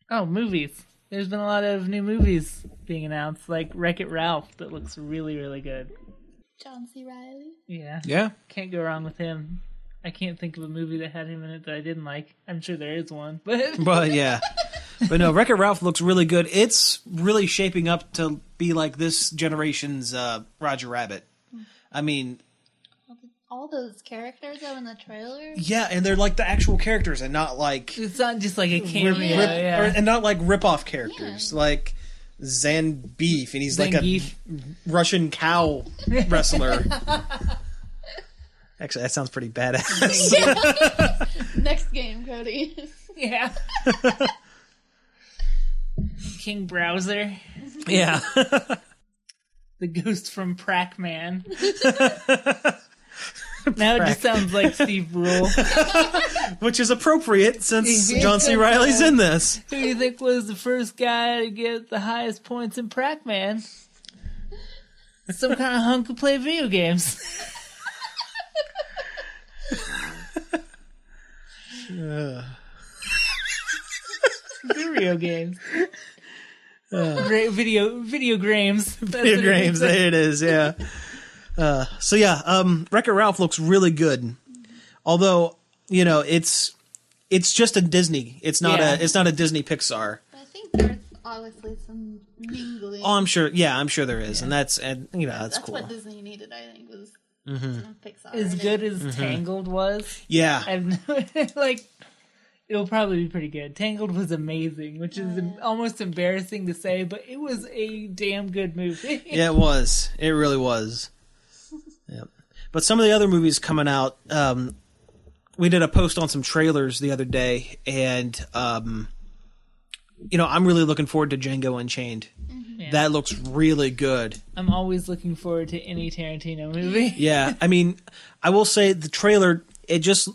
Oh, movies. There's been a lot of new movies being announced, like Wreck It Ralph, that looks really, really good. John C. Reilly. Yeah. Yeah. Can't go wrong with him. I can't think of a movie that had him in it that I didn't like. I'm sure there is one, but But yeah. But no, Wreck-It Ralph looks really good. It's really shaping up to be like this generation's uh, Roger Rabbit. I mean, All those characters though in the trailer. yeah, and they're like the actual characters and not like it's not just like a cameo. rip, yeah. or, and not like rip-off characters like Zan Beef, and he's like a Russian cow wrestler. Actually, that sounds pretty badass. Next game, Cody. yeah. King Browser, yeah, the ghost from Prack Man. now it just sounds like Steve Brule. which is appropriate since John C. Reilly's in this. Who do you think was the first guy to get the highest points in Prack Man? Some kind of hunk who played video games. video games. Great video video games. Video games, there it is. Yeah. Uh, so yeah, um, Wreck-It Ralph looks really good. Although you know it's it's just a Disney. It's not Yeah. a it's not a Disney Pixar. I think there's obviously some mingling. Oh, I'm sure. Yeah, I'm sure there is, and that's and you know that's, That's cool. what Disney needed, I think, was Mm-hmm. Pixar. As in it. good as Tangled was, Yeah, I've like it'll probably be pretty good. Tangled was amazing, which is almost embarrassing to say, but it was a damn good movie. yeah, it was. It really was. Yeah, but some of the other movies coming out. Um, we did a post on some trailers the other day, and um, you know, I'm really looking forward to Django Unchained. Yeah. That looks really good. I'm always looking forward to any Tarantino movie. Yeah, I mean, I will say the trailer. It just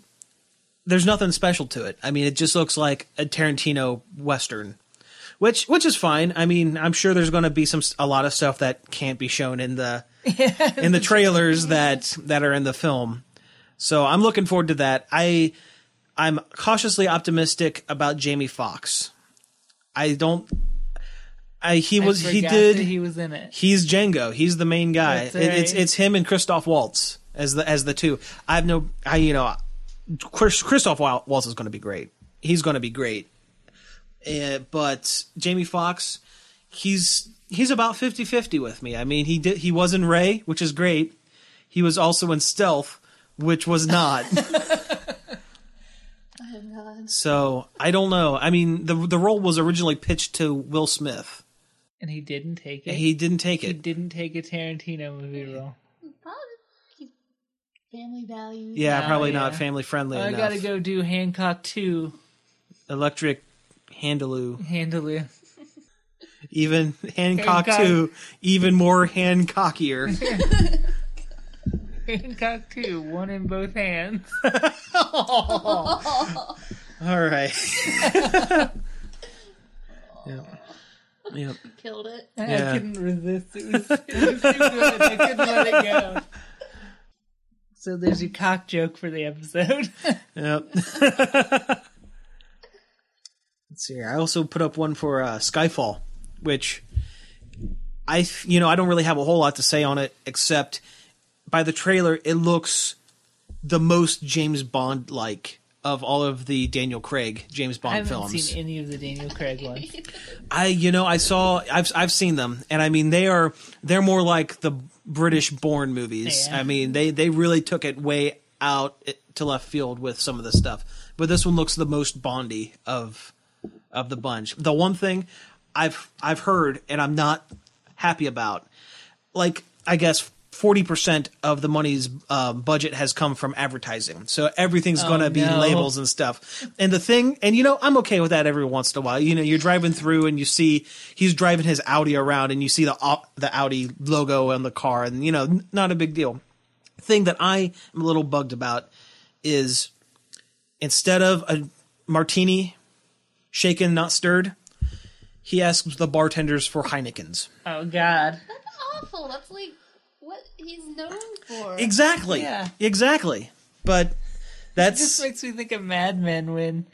there's nothing special to it. I mean, it just looks like a Tarantino western, which which is fine. I mean, I'm sure there's going to be some a lot of stuff that can't be shown in the in the trailers that that are in the film. So I'm looking forward to that. I I'm cautiously optimistic about Jamie Foxx. I don't. I he I was he did he was in it. He's Django. He's the main guy. It- it's it's him and Christoph Waltz as the as the two. I have no. I you know, Chris, Christoph Waltz is going to be great. He's going to be great. Uh, but Jamie Foxx, he's he's about 50-50 with me. I mean, he did he was in Ray, which is great. He was also in Stealth, which was not. Oh god. so I don't know. I mean, the the role was originally pitched to Will Smith. And he didn't take it. He didn't take it. He it. didn't take a Tarantino movie role. Probably he's family values. Yeah, Oh, probably not family friendly I enough. gotta go do Hancock 2. Electric Handaloo. Handle it. Even Hancock Hancock. too, even more Hancockier. Hancock 2, one in both hands. All right. yep. Yep. Killed it. Yeah. I couldn't resist. It was, it was too good. I couldn't let it go. So there's your cock joke for the episode. Yep. Let's see here. I also put up one for uh, Skyfall, which I, you know, I don't really have a whole lot to say on it except by the trailer, it looks the most James Bond like of all of the Daniel Craig James Bond films. I haven't films. seen any of the Daniel Craig ones. I you know I saw I've I've seen them and I mean they are they're more like the British Bourne movies. Yeah. I mean they they really took it way out to left field with some of the stuff. But this one looks the most Bondy of of the bunch. The one thing I've I've heard and I'm not happy about like I guess 40% of the money's uh, budget has come from advertising. So everything's going to be no. labels and stuff. And the thing, and you know, I'm okay with that every once in a while. You know, you're driving through and you see he's driving his Audi around and you see the Au- the Audi logo on the car and you know, n- not a big deal. Thing that I am a little bugged about is instead of a martini shaken not stirred, he asks the bartenders for Heinekens. Oh God. That's awful. That's like what he's known for. Exactly. Yeah. Exactly. But that's just makes me think of Mad Men when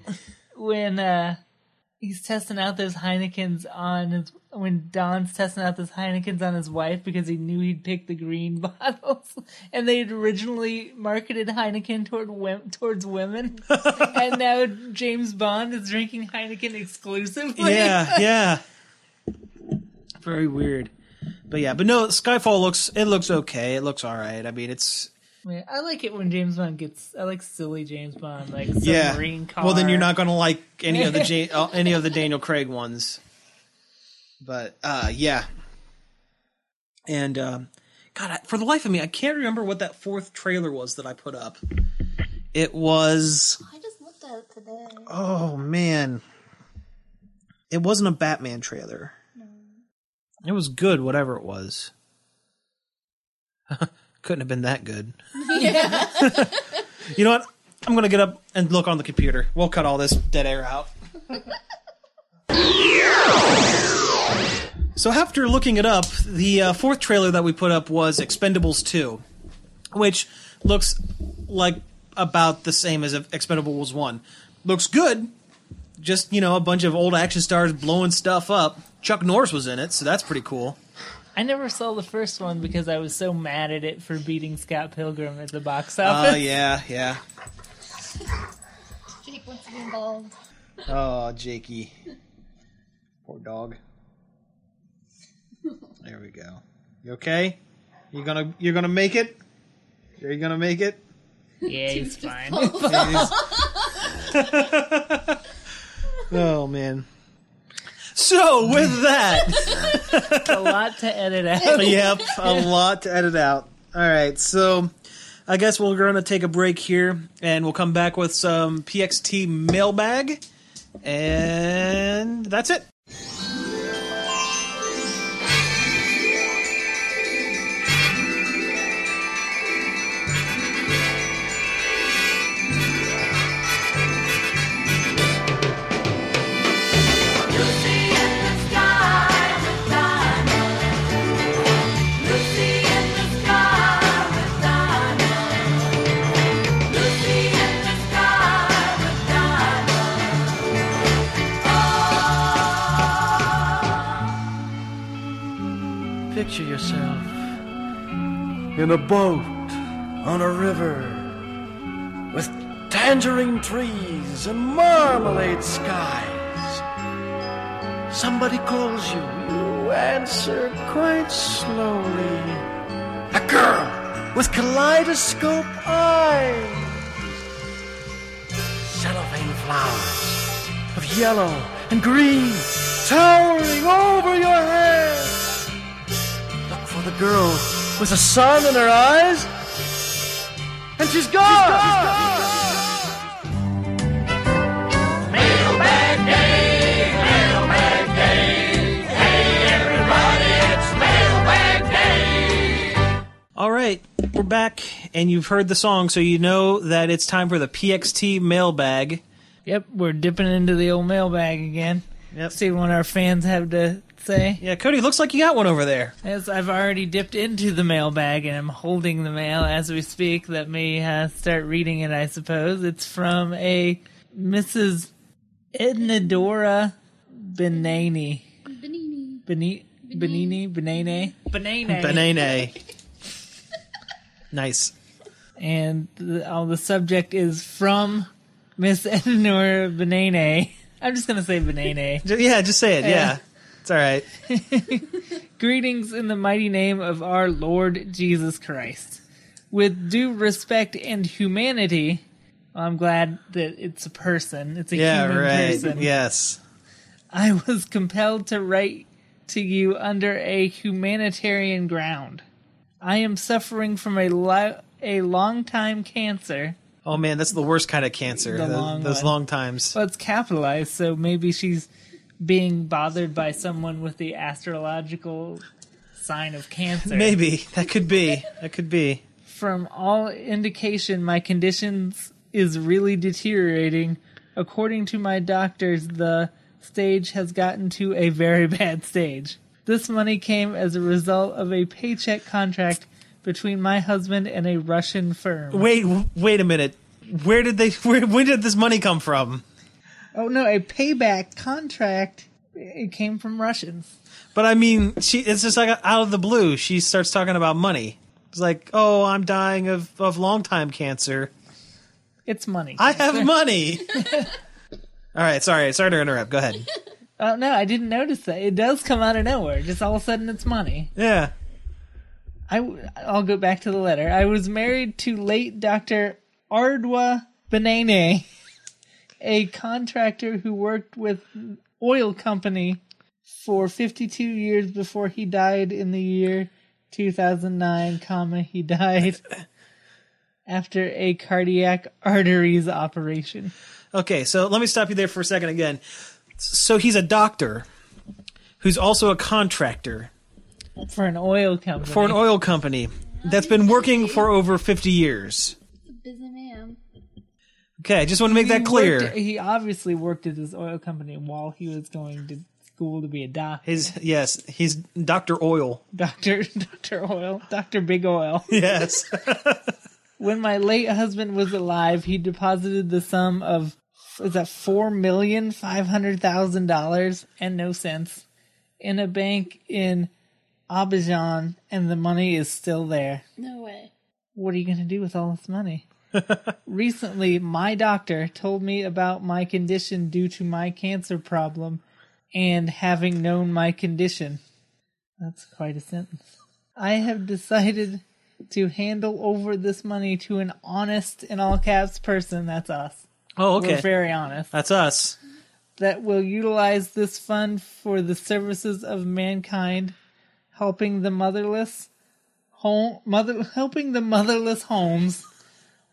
when uh he's testing out those Heinekens on his when Don's testing out those Heinekens on his wife because he knew he'd pick the green bottles, and they had originally marketed Heineken toward wom- towards women, and now James Bond is drinking Heineken exclusively. yeah, yeah. Very weird. But yeah, but no, Skyfall looks it looks okay. It looks all right. I mean, it's I, I like it when James Bond gets. I like silly James Bond, like yeah. submarine car. Well, then you're not going to like any of the Ja- uh, any of the Daniel Craig ones. But uh yeah. And um God, I, for the life of me, I can't remember what that fourth trailer was that I put up. It was I just looked at it today. Oh man. It wasn't a Batman trailer. It was good, whatever it was. Couldn't have been that good. Yeah. You know what? I'm gonna get up and look on the computer. We'll cut all this dead air out. so after looking it up, the uh, fourth trailer that we put up was Expendables 2, which looks like about the same as Expendables 1. Looks good. Just, you know, a bunch of old action stars blowing stuff up. Chuck Norris was in it, so that's pretty cool. I never saw the first one because I was so mad at it for beating Scott Pilgrim at the box office. Oh, office. yeah, yeah. Jake wants to be involved. Oh, Jakey. Poor dog. There we go. You okay? You gonna you're gonna make it? Are you gonna make it? Yeah, he's fine. oh man. So with that, a lot to edit out. yep, a lot to edit out. All right, so I guess we're gonna take a break here, and we'll come back with some PXT mailbag, And that's it. Picture yourself in a boat on a river with tangerine trees and marmalade skies. Somebody calls you, you answer quite slowly. A girl with kaleidoscope eyes. Cellophane flowers of yellow and green towering over your head. Look for the girl with the sun in her eyes. And she's gone. All right, we're back, and you've heard the song, so you know that it's time for the PXT mailbag. Yep, we're dipping into the old mailbag again. Yep. See what our fans have to say. Yeah, Cody, looks like you got one over there. As I've already dipped into the mailbag and I'm holding the mail as we speak, let me uh, start reading it, I suppose. It's from a Mrs. Ednadora Benani. Benini. Beni- Benini? Benene? Benene. Banana. nice. And the, oh, the subject is from Miss Ednadora Benene. I'm just going to say Benene. Yeah, just say it. Yeah. It's all right. Greetings in the mighty name of our Lord Jesus Christ. With due respect and humanity, I'm glad that it's a person. It's a Yeah, human right. person. Yes. I was compelled to write to you under a humanitarian ground. I am suffering from a li- a long time cancer. Oh man, that's the worst kind of cancer. The tho- long those one. long times. Well, it's capitalized, so maybe she's being bothered by someone with the astrological sign of cancer. Maybe that could be. That could be. from all indication my conditions is really deteriorating according to my doctors the stage has gotten to a very bad stage this money came as a result of a paycheck contract between my husband and a russian firm Wait, wait a minute. Where did they? Where, where did this money come from? Oh no a payback contract it came from russians But I mean, she. It's just like out of the blue. She starts talking about money. It's like, oh, I'm dying of of long time cancer. it's money I have money. all right, sorry, sorry to interrupt. Go ahead. oh no i didn't notice that it does come out of nowhere just all of a sudden it's money Yeah. I, will go back to the letter. I was married to late Dr. Ardwa Benene, a contractor who worked with oil company for 52 years before he died in the year 2009, comma, he died after a cardiac arteries operation. Okay, so let me stop you there for a second again. So he's a doctor who's also a contractor For an oil company. for an oil company that's been working for over 50 years. Busy man. Okay, I just want to make He that clear. worked- he obviously worked at this oil company while he was going to school to be a doctor. His yes, he's Doctor Oil. Doctor Doctor Oil, Doctor Big Oil. Yes. When my late husband was alive, he deposited the sum of is that four million five hundred thousand dollars and no cents in a bank in Abidjan, and the money is still there. No way. What are you going to do with all this money? Recently, my doctor told me about my condition due to my cancer problem and having known my condition. That's quite a sentence. I have decided to handle over this money to an honest, in all caps, person. That's us. oh, okay. We're okay. very honest. That's us. That will utilize this fund for the services of mankind, helping the motherless, home, mother, helping the motherless homes,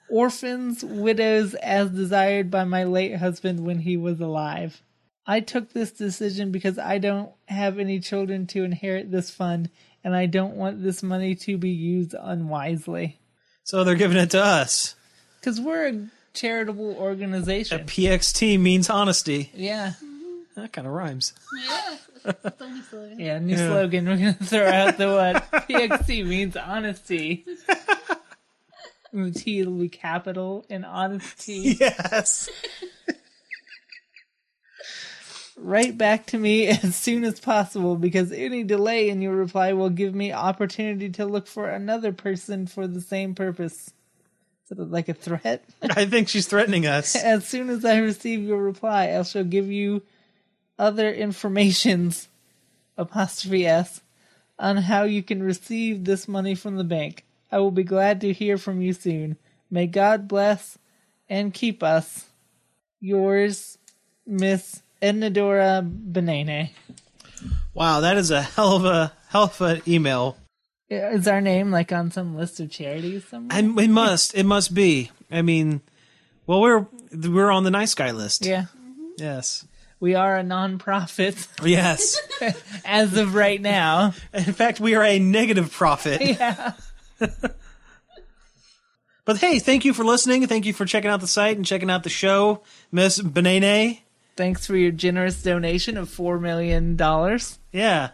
orphans, widows, as desired by my late husband when he was alive. I took this decision because I don't have any children to inherit this fund, and I don't want this money to be used unwisely. So they're giving it to us. Because we're a charitable organization. PXT means honesty. yeah. That kind of rhymes. Yeah. That's the only slogan. Yeah, new slogan. We're going to throw out the what? PXT means honesty. The T will be capital and honesty. Yes. Write back to me as soon as possible because any delay in your reply will give me opportunity to look for another person for the same purpose. Is it like a threat? I think she's threatening us. as soon as I receive your reply, I shall give you other informations apostrophe s on how you can receive this money from the bank. I will be glad to hear from you soon. May God bless and keep us. Yours, Miss Ednadora Benene. Wow, that is a hell of a hell of an email. Is our name like on some list of charities somewhere? It must, it must be. I mean, well, we're we're on the nice guy list. yeah. Yes. We are a non-profit Yes. as of right now. In fact, we are a negative profit. Yeah. But hey, thank you for listening. Thank you for checking out the site and checking out the show, Miss Benene. Thanks for your generous donation of $4 million. Yeah,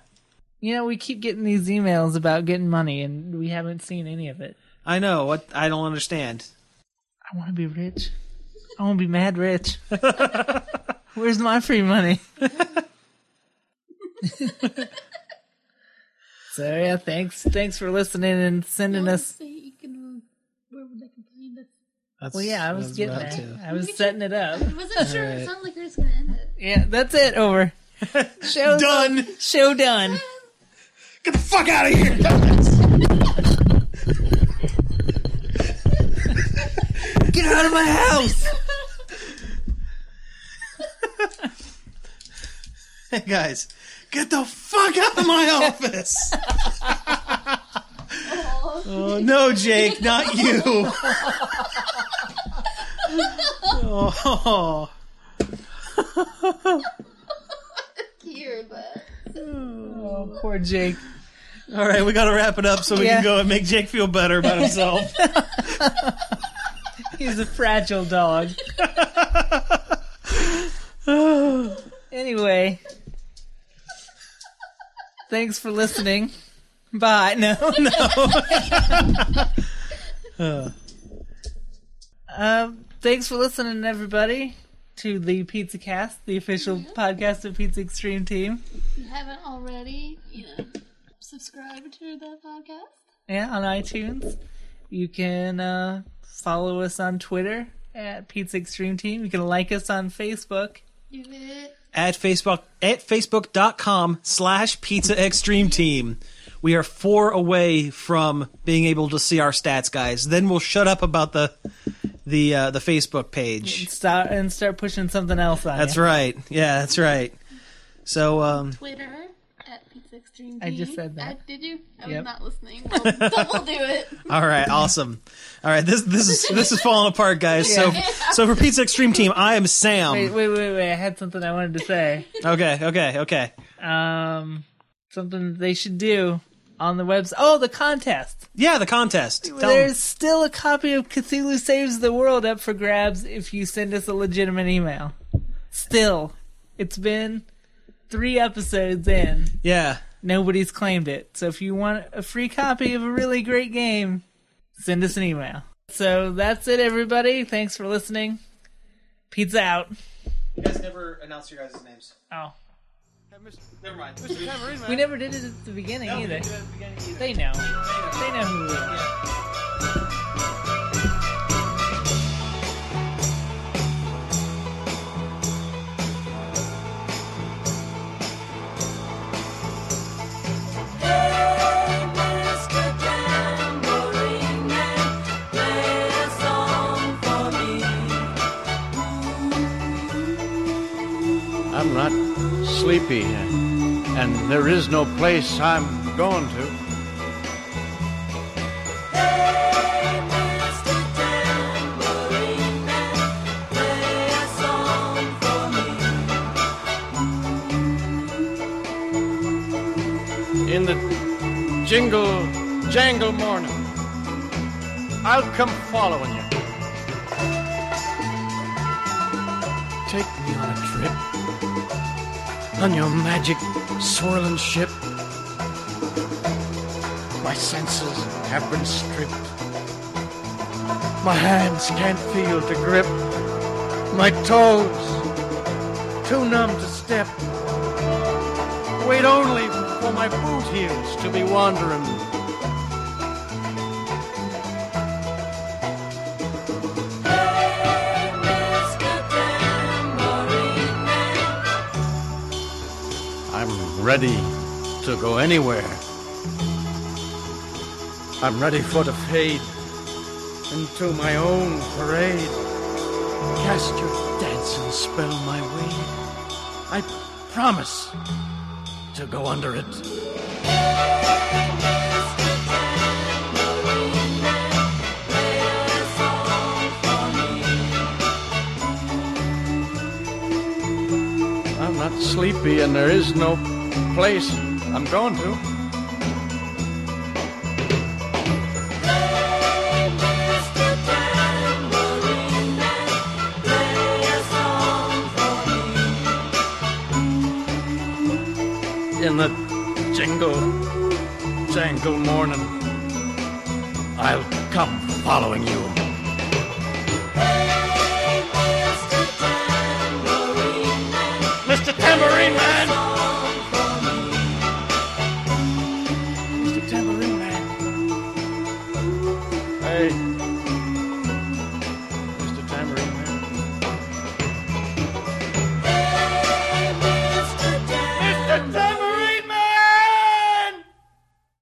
You know, we keep getting these emails about getting money, and we haven't seen any of it. I know. What I don't understand. I want to be rich. I want to be mad rich. Where's my free money? so yeah, thanks, thanks for listening and sending us. Say you can, where would they find us? That's, Well, yeah, I was getting about there. to. I was setting it up. I wasn't sure. It sounded like you were just gonna end it. Yeah, that's it. Over. Show Done. Show done. Get the fuck out of here. Get out of my house. hey guys, get the fuck out of my office. Oh. oh no, Jake, not you. oh. Hear that. Oh, poor Jake. All right, we got to wrap it up so we Yeah. can go and make Jake feel better about himself. He's a fragile dog. anyway, thanks for listening. Bye. No, no. um, thanks for listening, everybody, to the Pizza Cast, the official podcast of Pizza Extreme Team. If you haven't already, you know, subscribe to the podcast. Yeah, on iTunes. You can uh, follow us on Twitter at Pizza Extreme Team. You can like us on Facebook. Do it. At Facebook at Facebook.com slash Pizza Extreme Team. We are four away from being able to see our stats, guys. Then we'll shut up about the the uh, the Facebook page. Start and start pushing something else on. That's you. right. Yeah, that's right. So um Twitter at Pizza Extreme Team. I just said that. I, did you? I Yep. was not listening. Well, double do it. all right, awesome. All right, this this is this is falling apart, guys. So so for Pizza Extreme Team, I am Sam. Wait, wait, wait, wait! I had something I wanted to say. Okay, okay, okay. Um, something they should do on the website. Oh, the contest. Yeah, the contest. Tell 'em. There's still a copy of Cthulhu Saves the World up for grabs if you send us a legitimate email. Still, it's been three episodes in. Yeah. Nobody's claimed it. So if you want a free copy of a really great game, send us an email. So that's it, everybody. Thanks for listening. Pizza out. You guys never announced your guys' names. Oh. Never mind. We never did it at the beginning either. They know. They know who we are. I'm sleepy, and there is no place I'm going to. in the jingle jangle morning. I'll come following you. On your magic swirling ship. My senses have been stripped. My hands can't feel to grip. My toes too numb to step. Wait only for my boot heels to be wandering. Ready to go anywhere. I'm ready for the fade into my own parade. Cast your dancing spell my way. I promise to go under it. I'm not sleepy and there is no place I'm going to. In the jingle, jangle morning, I'll come following you.